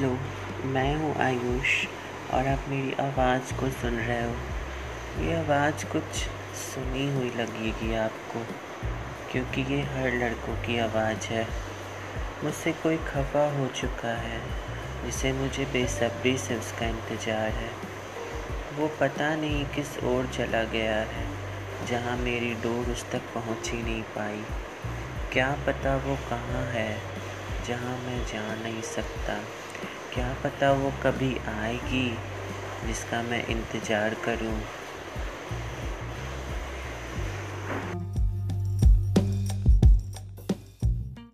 Hello मैं हूँ आयुष और आप मेरी आवाज़ को सुन रहे हो। ये आवाज़ कुछ सुनी हुई लगेगी आपको, क्योंकि ये हर लड़कों की आवाज़ है। मुझसे कोई खफा हो चुका है, जिसे मुझे बेसब्री से उसका इंतज़ार है। वो पता नहीं किस ओर चला गया है, जहाँ मेरी डोर उस तक पहुँच ही नहीं पाई। क्या पता वो कहाँ है, जहाँ मैं जा नहीं सकता। क्या पता वो कभी आएगी जिसका मैं इंतज़ार करूँ।